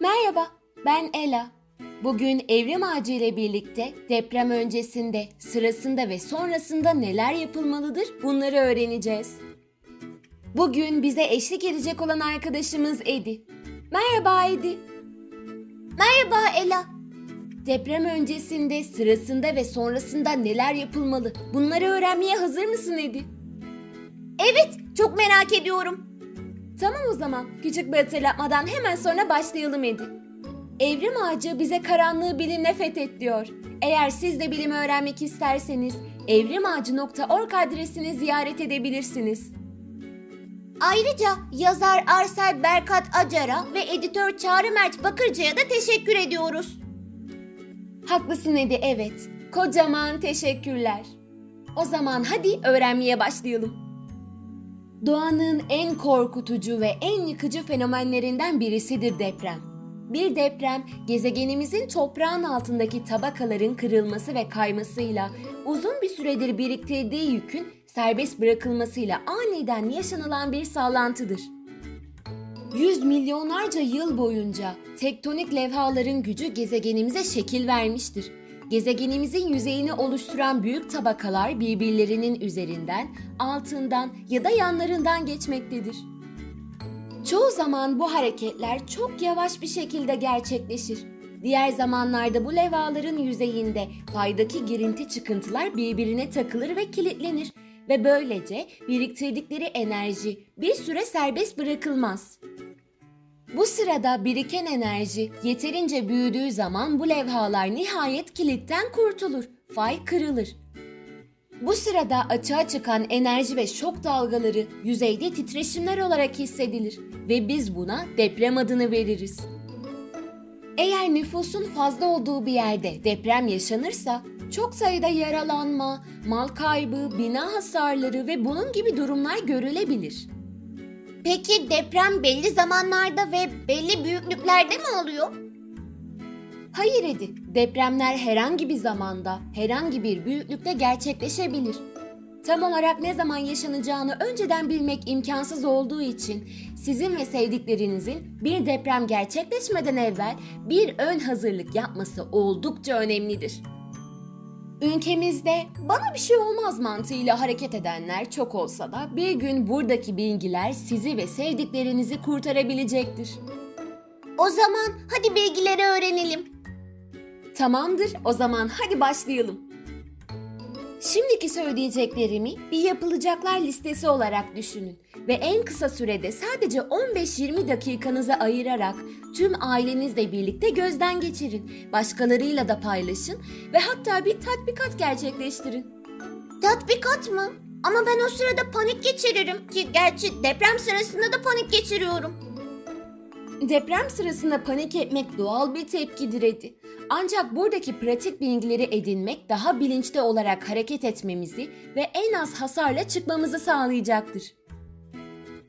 Merhaba, ben Ela. Bugün Evrim Ağacı ile birlikte deprem öncesinde, sırasında ve sonrasında neler yapılmalıdır bunları öğreneceğiz. Bugün bize eşlik edecek olan arkadaşımız Edi. Merhaba Edi. Merhaba Ela. Deprem öncesinde, sırasında ve sonrasında neler yapılmalı? Bunları öğrenmeye hazır mısın Edi? Evet, çok merak ediyorum. Tamam o zaman. Küçük bir hatırlatmadan hemen sonra başlayalım Edi. Evrim Ağacı bize karanlığı bilimle fethet diyor. Eğer siz de bilimi öğrenmek isterseniz evrimağacı.org adresini ziyaret edebilirsiniz. Ayrıca yazar Arsel Berkat Acar'a ve editör Çağrı Mert Bakırcı'ya da teşekkür ediyoruz. Haklısın Edi evet. Kocaman teşekkürler. O zaman hadi öğrenmeye başlayalım. Doğanın en korkutucu ve en yıkıcı fenomenlerinden birisidir deprem. Bir deprem, gezegenimizin toprağın altındaki tabakaların kırılması ve kaymasıyla uzun bir süredir biriktirdiği yükün serbest bırakılmasıyla aniden yaşanılan bir sallantıdır. Yüz milyonlarca yıl boyunca tektonik levhaların gücü gezegenimize şekil vermiştir. Gezegenimizin yüzeyini oluşturan büyük tabakalar birbirlerinin üzerinden, altından ya da yanlarından geçmektedir. Çoğu zaman bu hareketler çok yavaş bir şekilde gerçekleşir. Diğer zamanlarda bu levhaların yüzeyinde paydaki girinti çıkıntılar birbirine takılır ve kilitlenir ve böylece biriktirdikleri enerji bir süre serbest bırakılmaz. Bu sırada biriken enerji yeterince büyüdüğü zaman bu levhalar nihayet kilitten kurtulur, fay kırılır. Bu sırada açığa çıkan enerji ve şok dalgaları yüzeyde titreşimler olarak hissedilir ve biz buna deprem adını veririz. Eğer nüfusun fazla olduğu bir yerde deprem yaşanırsa çok sayıda yaralanma, mal kaybı, bina hasarları ve bunun gibi durumlar görülebilir. Peki deprem belli zamanlarda ve belli büyüklüklerde mi oluyor? Hayır Edi, depremler herhangi bir zamanda, herhangi bir büyüklükte gerçekleşebilir. Tam olarak ne zaman yaşanacağını önceden bilmek imkansız olduğu için sizin ve sevdiklerinizin bir deprem gerçekleşmeden evvel bir ön hazırlık yapması oldukça önemlidir. Ülkemizde bana bir şey olmaz mantığıyla hareket edenler çok olsa da bir gün buradaki bilgiler sizi ve sevdiklerinizi kurtarabilecektir. O zaman hadi bilgileri öğrenelim. Tamamdır, o zaman hadi başlayalım. Şimdiki söyleyeceklerimi bir yapılacaklar listesi olarak düşünün ve en kısa sürede sadece 15-20 dakikanızı ayırarak tüm ailenizle birlikte gözden geçirin. Başkalarıyla da paylaşın ve hatta bir tatbikat gerçekleştirin. Tatbikat mı? Ama ben o sırada panik geçiririm ki gerçi deprem sırasında da panik geçiriyorum. Deprem sırasında panik etmek doğal bir tepkidir Edi. Ancak buradaki pratik bilgileri edinmek daha bilinçli olarak hareket etmemizi ve en az hasarla çıkmamızı sağlayacaktır.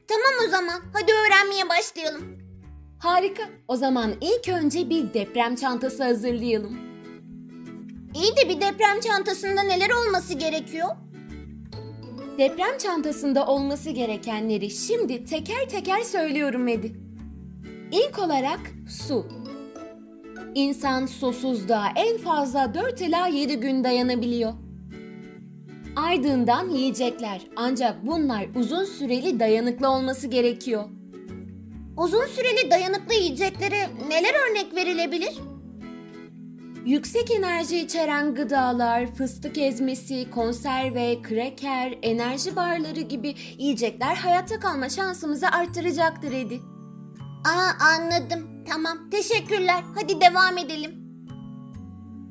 Tamam o zaman hadi öğrenmeye başlayalım. Harika. O zaman ilk önce bir deprem çantası hazırlayalım. İyi de bir deprem çantasında neler olması gerekiyor? Deprem çantasında olması gerekenleri şimdi teker teker söylüyorum Edi. İlk olarak su. İnsan susuzluğa en fazla 4 ila 7 gün dayanabiliyor. Ardından yiyecekler ancak bunlar uzun süreli dayanıklı olması gerekiyor. Uzun süreli dayanıklı yiyeceklere neler örnek verilebilir? Yüksek enerji içeren gıdalar, fıstık ezmesi, konserve, kreker, enerji barları gibi yiyecekler hayatta kalma şansımızı arttıracaktır Edi. Aa anladım. Tamam. Teşekkürler. Hadi devam edelim.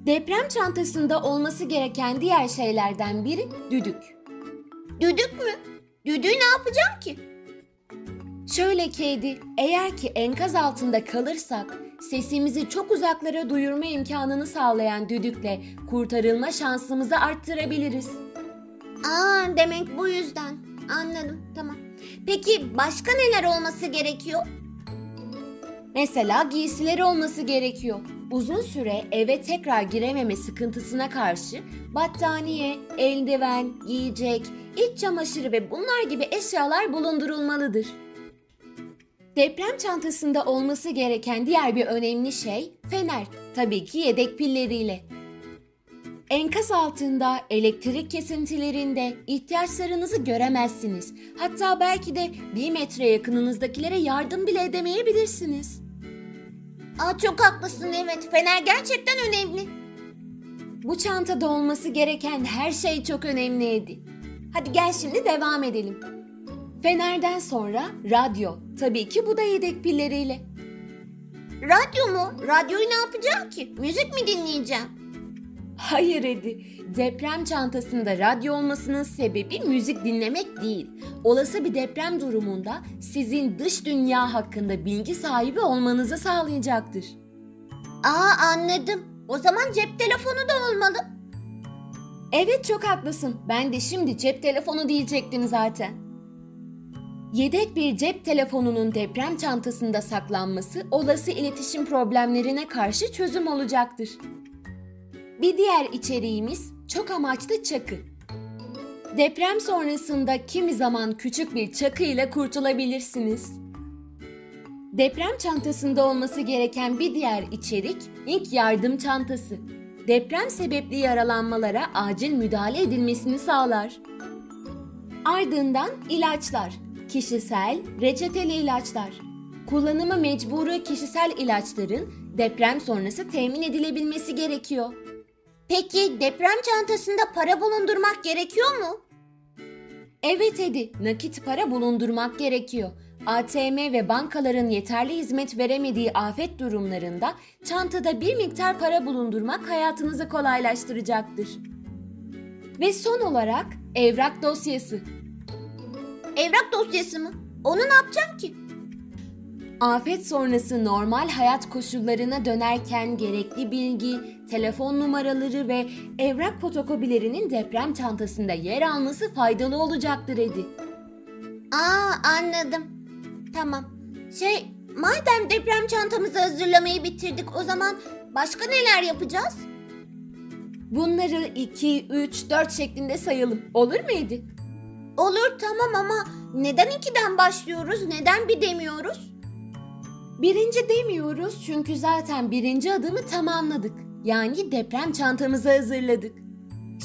Deprem çantasında olması gereken diğer şeylerden biri düdük. Düdük mü? Düdüğü ne yapacağım ki? Şöyle ki Edi, eğer ki enkaz altında kalırsak sesimizi çok uzaklara duyurma imkanını sağlayan düdükle kurtarılma şansımızı arttırabiliriz. Aa demek bu yüzden. Anladım. Tamam. Peki başka neler olması gerekiyor? Mesela giysileri olması gerekiyor. Uzun süre eve tekrar girememe sıkıntısına karşı battaniye, eldiven, yiyecek, iç çamaşırı ve bunlar gibi eşyalar bulundurulmalıdır. Deprem çantasında olması gereken diğer bir önemli şey fener. Tabii ki yedek pilleriyle. Enkaz altında, elektrik kesintilerinde ihtiyaçlarınızı göremezsiniz. Hatta belki de bir metre yakınınızdakilere yardım bile edemeyebilirsiniz. Aa, çok haklısın evet. Fener gerçekten önemli. Bu çantada olması gereken her şey çok önemliydi. Hadi gel şimdi devam edelim. Fenerden sonra radyo. Tabii ki bu da yedek pilleriyle. Radyo mu? Radyoyu ne yapacağım ki? Müzik mi dinleyeceğim? Hayır Edi. Deprem çantasında radyo olmasının sebebi müzik dinlemek değil. Olası bir deprem durumunda sizin dış dünya hakkında bilgi sahibi olmanızı sağlayacaktır. Aa anladım. O zaman cep telefonu da olmalı. Evet çok haklısın. Ben de şimdi cep telefonu diyecektim zaten. Yedek bir cep telefonunun deprem çantasında saklanması olası iletişim problemlerine karşı çözüm olacaktır. Bir diğer içeriğimiz çok amaçlı çakı. Deprem sonrasında kimi zaman küçük bir çakı ile kurtulabilirsiniz. Deprem çantasında olması gereken bir diğer içerik ilk yardım çantası. Deprem sebepli yaralanmalara acil müdahale edilmesini sağlar. Ardından ilaçlar, kişisel, reçeteli ilaçlar. Kullanımı mecburu kişisel ilaçların deprem sonrası temin edilebilmesi gerekiyor. Peki deprem çantasında para bulundurmak gerekiyor mu? Evet Edi, nakit para bulundurmak gerekiyor. ATM ve bankaların yeterli hizmet veremediği afet durumlarında çantada bir miktar para bulundurmak hayatınızı kolaylaştıracaktır. Ve son olarak evrak dosyası. Evrak dosyası mı? Onu ne yapacağım ki? Afet sonrası normal hayat koşullarına dönerken gerekli bilgi, telefon numaraları ve evrak fotokopilerinin deprem çantasında yer alması faydalı olacaktır Edi. Aa anladım. Tamam. Şey madem deprem çantamızı hazırlamayı bitirdik o zaman başka neler yapacağız? Bunları 2, 3, 4 şeklinde sayalım. Olur mu Edi? Olur tamam ama neden ikiden başlıyoruz? Neden bir demiyoruz? Birinci demiyoruz çünkü zaten birinci adımı tamamladık. Yani deprem çantamızı hazırladık.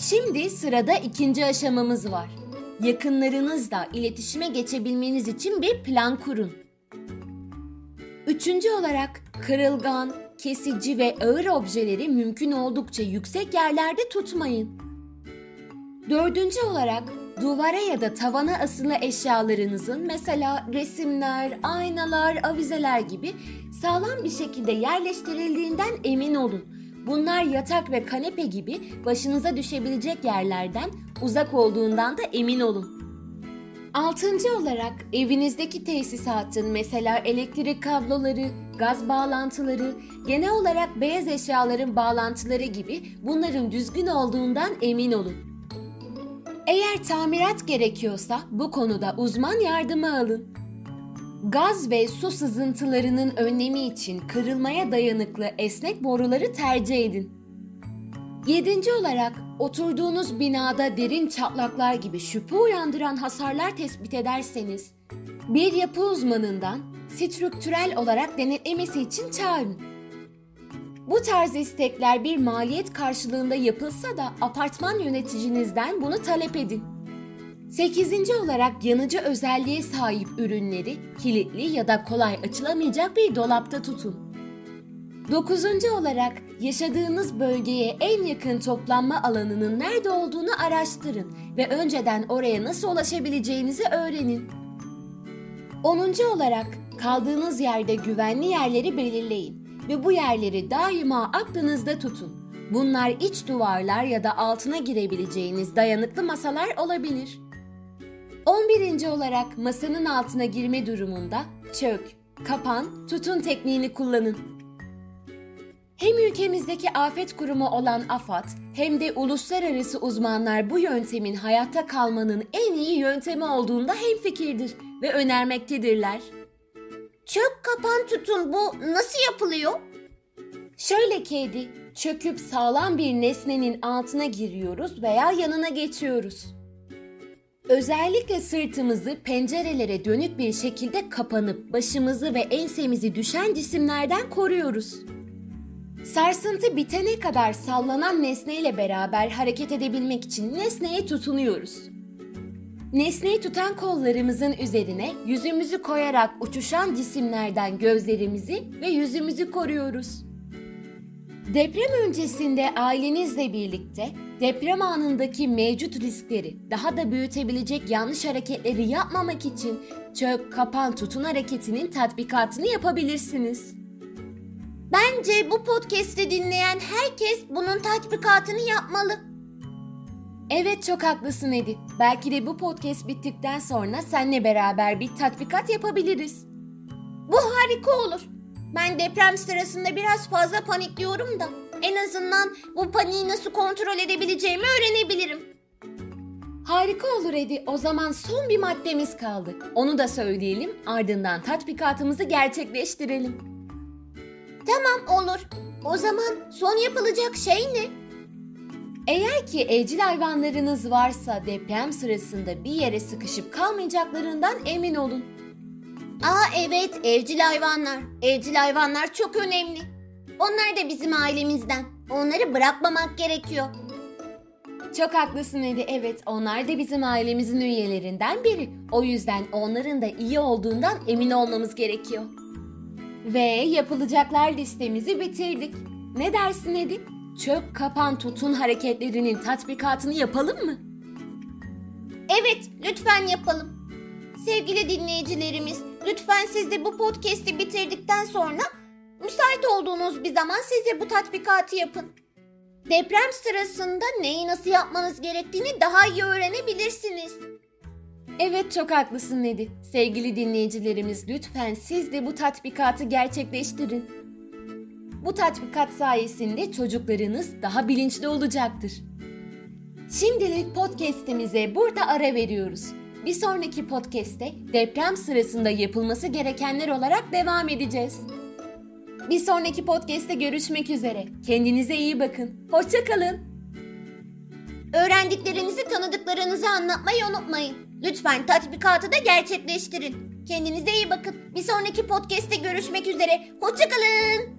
Şimdi sırada ikinci aşamamız var. Yakınlarınızla iletişime geçebilmeniz için bir plan kurun. Üçüncü olarak kırılgan, kesici ve ağır objeleri mümkün oldukça yüksek yerlerde tutmayın. Dördüncü olarak duvara ya da tavana asılı eşyalarınızın mesela resimler, aynalar, avizeler gibi sağlam bir şekilde yerleştirildiğinden emin olun. Bunlar yatak ve kanepe gibi başınıza düşebilecek yerlerden uzak olduğundan da emin olun. Altıncı olarak evinizdeki tesisatın mesela elektrik kabloları, gaz bağlantıları, genel olarak beyaz eşyaların bağlantıları gibi bunların düzgün olduğundan emin olun. Eğer tamirat gerekiyorsa bu konuda uzman yardımı alın. Gaz ve su sızıntılarının önlemi için kırılmaya dayanıklı esnek boruları tercih edin. Yedinci olarak oturduğunuz binada derin çatlaklar gibi şüphe uyandıran hasarlar tespit ederseniz bir yapı uzmanından strüktürel olarak denetlemesi için çağırın. Bu tarz istekler bir maliyet karşılığında yapılsa da apartman yöneticinizden bunu talep edin. Sekizinci olarak yanıcı özelliğe sahip ürünleri kilitli ya da kolay açılamayacak bir dolapta tutun. Dokuzuncu olarak yaşadığınız bölgeye en yakın toplanma alanının nerede olduğunu araştırın ve önceden oraya nasıl ulaşabileceğinizi öğrenin. Onuncu olarak kaldığınız yerde güvenli yerleri belirleyin ve bu yerleri daima aklınızda tutun. Bunlar iç duvarlar ya da altına girebileceğiniz dayanıklı masalar olabilir. 11. olarak masanın altına girme durumunda çök, kapan, tutun tekniğini kullanın. Hem ülkemizdeki afet kurumu olan AFAD hem de uluslararası uzmanlar bu yöntemin hayatta kalmanın en iyi yöntemi olduğunda hemfikirdir ve önermektedirler. Çök kapan tutun bu nasıl yapılıyor? Şöyle ki Edi, çöküp sağlam bir nesnenin altına giriyoruz veya yanına geçiyoruz. Özellikle sırtımızı pencerelere dönük bir şekilde kapanıp başımızı ve ensemizi düşen cisimlerden koruyoruz. Sarsıntı bitene kadar sallanan nesneyle beraber hareket edebilmek için nesneye tutunuyoruz. Nesneyi tutan kollarımızın üzerine yüzümüzü koyarak uçuşan cisimlerden gözlerimizi ve yüzümüzü koruyoruz. Deprem öncesinde ailenizle birlikte deprem anındaki mevcut riskleri daha da büyütebilecek yanlış hareketleri yapmamak için çök, kapan, tutun hareketinin tatbikatını yapabilirsiniz. Bence bu podcast'i dinleyen herkes bunun tatbikatını yapmalı. Evet çok haklısın Edi. Belki de bu podcast bittikten sonra seninle beraber bir tatbikat yapabiliriz. Bu harika olur. Ben deprem sırasında biraz fazla panikliyorum da en azından bu paniği nasıl kontrol edebileceğimi öğrenebilirim. Harika olur Edi. O zaman son bir maddemiz kaldı. Onu da söyleyelim ardından tatbikatımızı gerçekleştirelim. Tamam olur. O zaman son yapılacak şey ne? Eğer ki evcil hayvanlarınız varsa deprem sırasında bir yere sıkışıp kalmayacaklarından emin olun. Aa evet evcil hayvanlar. Evcil hayvanlar çok önemli. Onlar da bizim ailemizden. Onları bırakmamak gerekiyor. Çok haklısın Edi. Evet onlar da bizim ailemizin üyelerinden biri. O yüzden onların da iyi olduğundan emin olmamız gerekiyor. Ve yapılacaklar listemizi bitirdik. Ne dersin Edi? Çök, kapan, tutun hareketlerinin tatbikatını yapalım mı? Evet lütfen yapalım. Sevgili dinleyicilerimiz lütfen siz de bu podcast'i bitirdikten sonra müsait olduğunuz bir zaman siz de bu tatbikatı yapın. Deprem sırasında neyi nasıl yapmanız gerektiğini daha iyi öğrenebilirsiniz. Evet çok haklısın Nedi. Sevgili dinleyicilerimiz lütfen siz de bu tatbikatı gerçekleştirin. Bu tatbikat sayesinde çocuklarınız daha bilinçli olacaktır. Şimdilik podcast'imize burada ara veriyoruz. Bir sonraki podcast'te deprem sırasında yapılması gerekenler olarak devam edeceğiz. Bir sonraki podcast'te görüşmek üzere. Kendinize iyi bakın. Hoşçakalın. Öğrendiklerinizi tanıdıklarınıza anlatmayı unutmayın. Lütfen tatbikatı da gerçekleştirin. Kendinize iyi bakın. Bir sonraki podcast'te görüşmek üzere. Hoşçakalın.